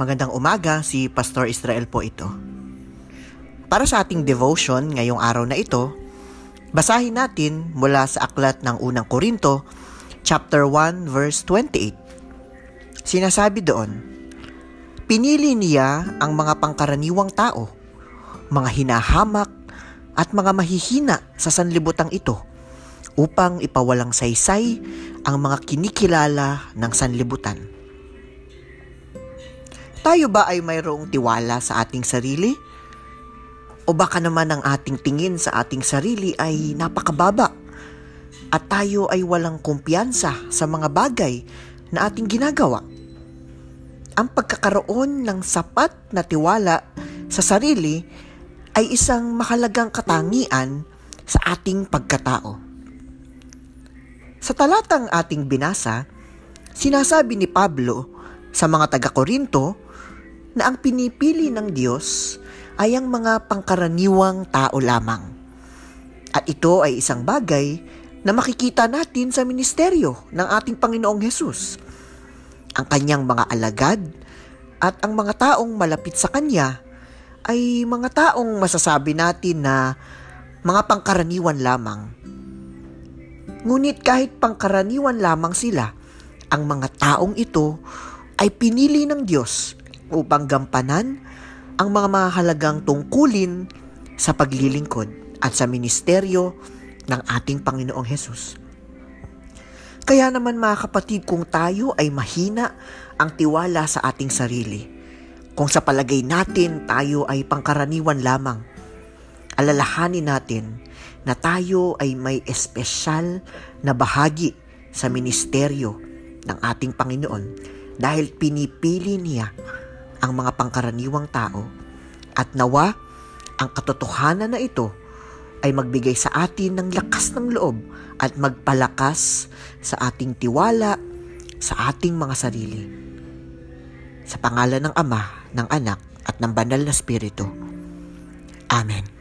Magandang umaga, si Pastor Israel po ito. Para sa ating devotion ngayong araw na ito, basahin natin mula sa aklat ng unang Korinto, chapter 1, verse 28. Sinasabi doon, Pinili niya ang mga pangkaraniwang tao, mga hinahamak at mga mahihina sa sanlibutang ito upang ipawalang saysay ang mga kinikilala ng sanlibutan. Tayo ba ay mayroong tiwala sa ating sarili? O baka naman ang ating tingin sa ating sarili ay napakababa at tayo ay walang kumpiyansa sa mga bagay na ating ginagawa? Ang pagkakaroon ng sapat na tiwala sa sarili ay isang mahalagang katangian sa ating pagkatao. Sa talatang ating binasa, sinasabi ni Pablo sa mga taga-Korinto na ang pinipili ng Diyos ay ang mga pangkaraniwang tao lamang. At ito ay isang bagay na makikita natin sa ministeryo ng ating Panginoong Hesus. Ang kanyang mga alagad at ang mga taong malapit sa kanya ay mga taong masasabi natin na mga pangkaraniwan lamang. Ngunit kahit pangkaraniwan lamang sila, ang mga taong ito ay pinili ng Diyos upang gampanan ang mga mahalagang tungkulin sa paglilingkod at sa ministeryo ng ating Panginoong Hesus. Kaya naman mga kapatid, kung tayo ay mahina ang tiwala sa ating sarili, kung sa palagay natin tayo ay pangkaraniwan lamang, alalahanin natin na tayo ay may espesyal na bahagi sa ministeryo ng ating Panginoon dahil pinipili niya ang mga pangkaraniwang tao at nawa ang katotohanan na ito ay magbigay sa atin ng lakas ng loob at magpalakas sa ating tiwala sa ating mga sarili. Sa pangalan ng Ama, ng Anak, at ng Banal na Espiritu. Amen.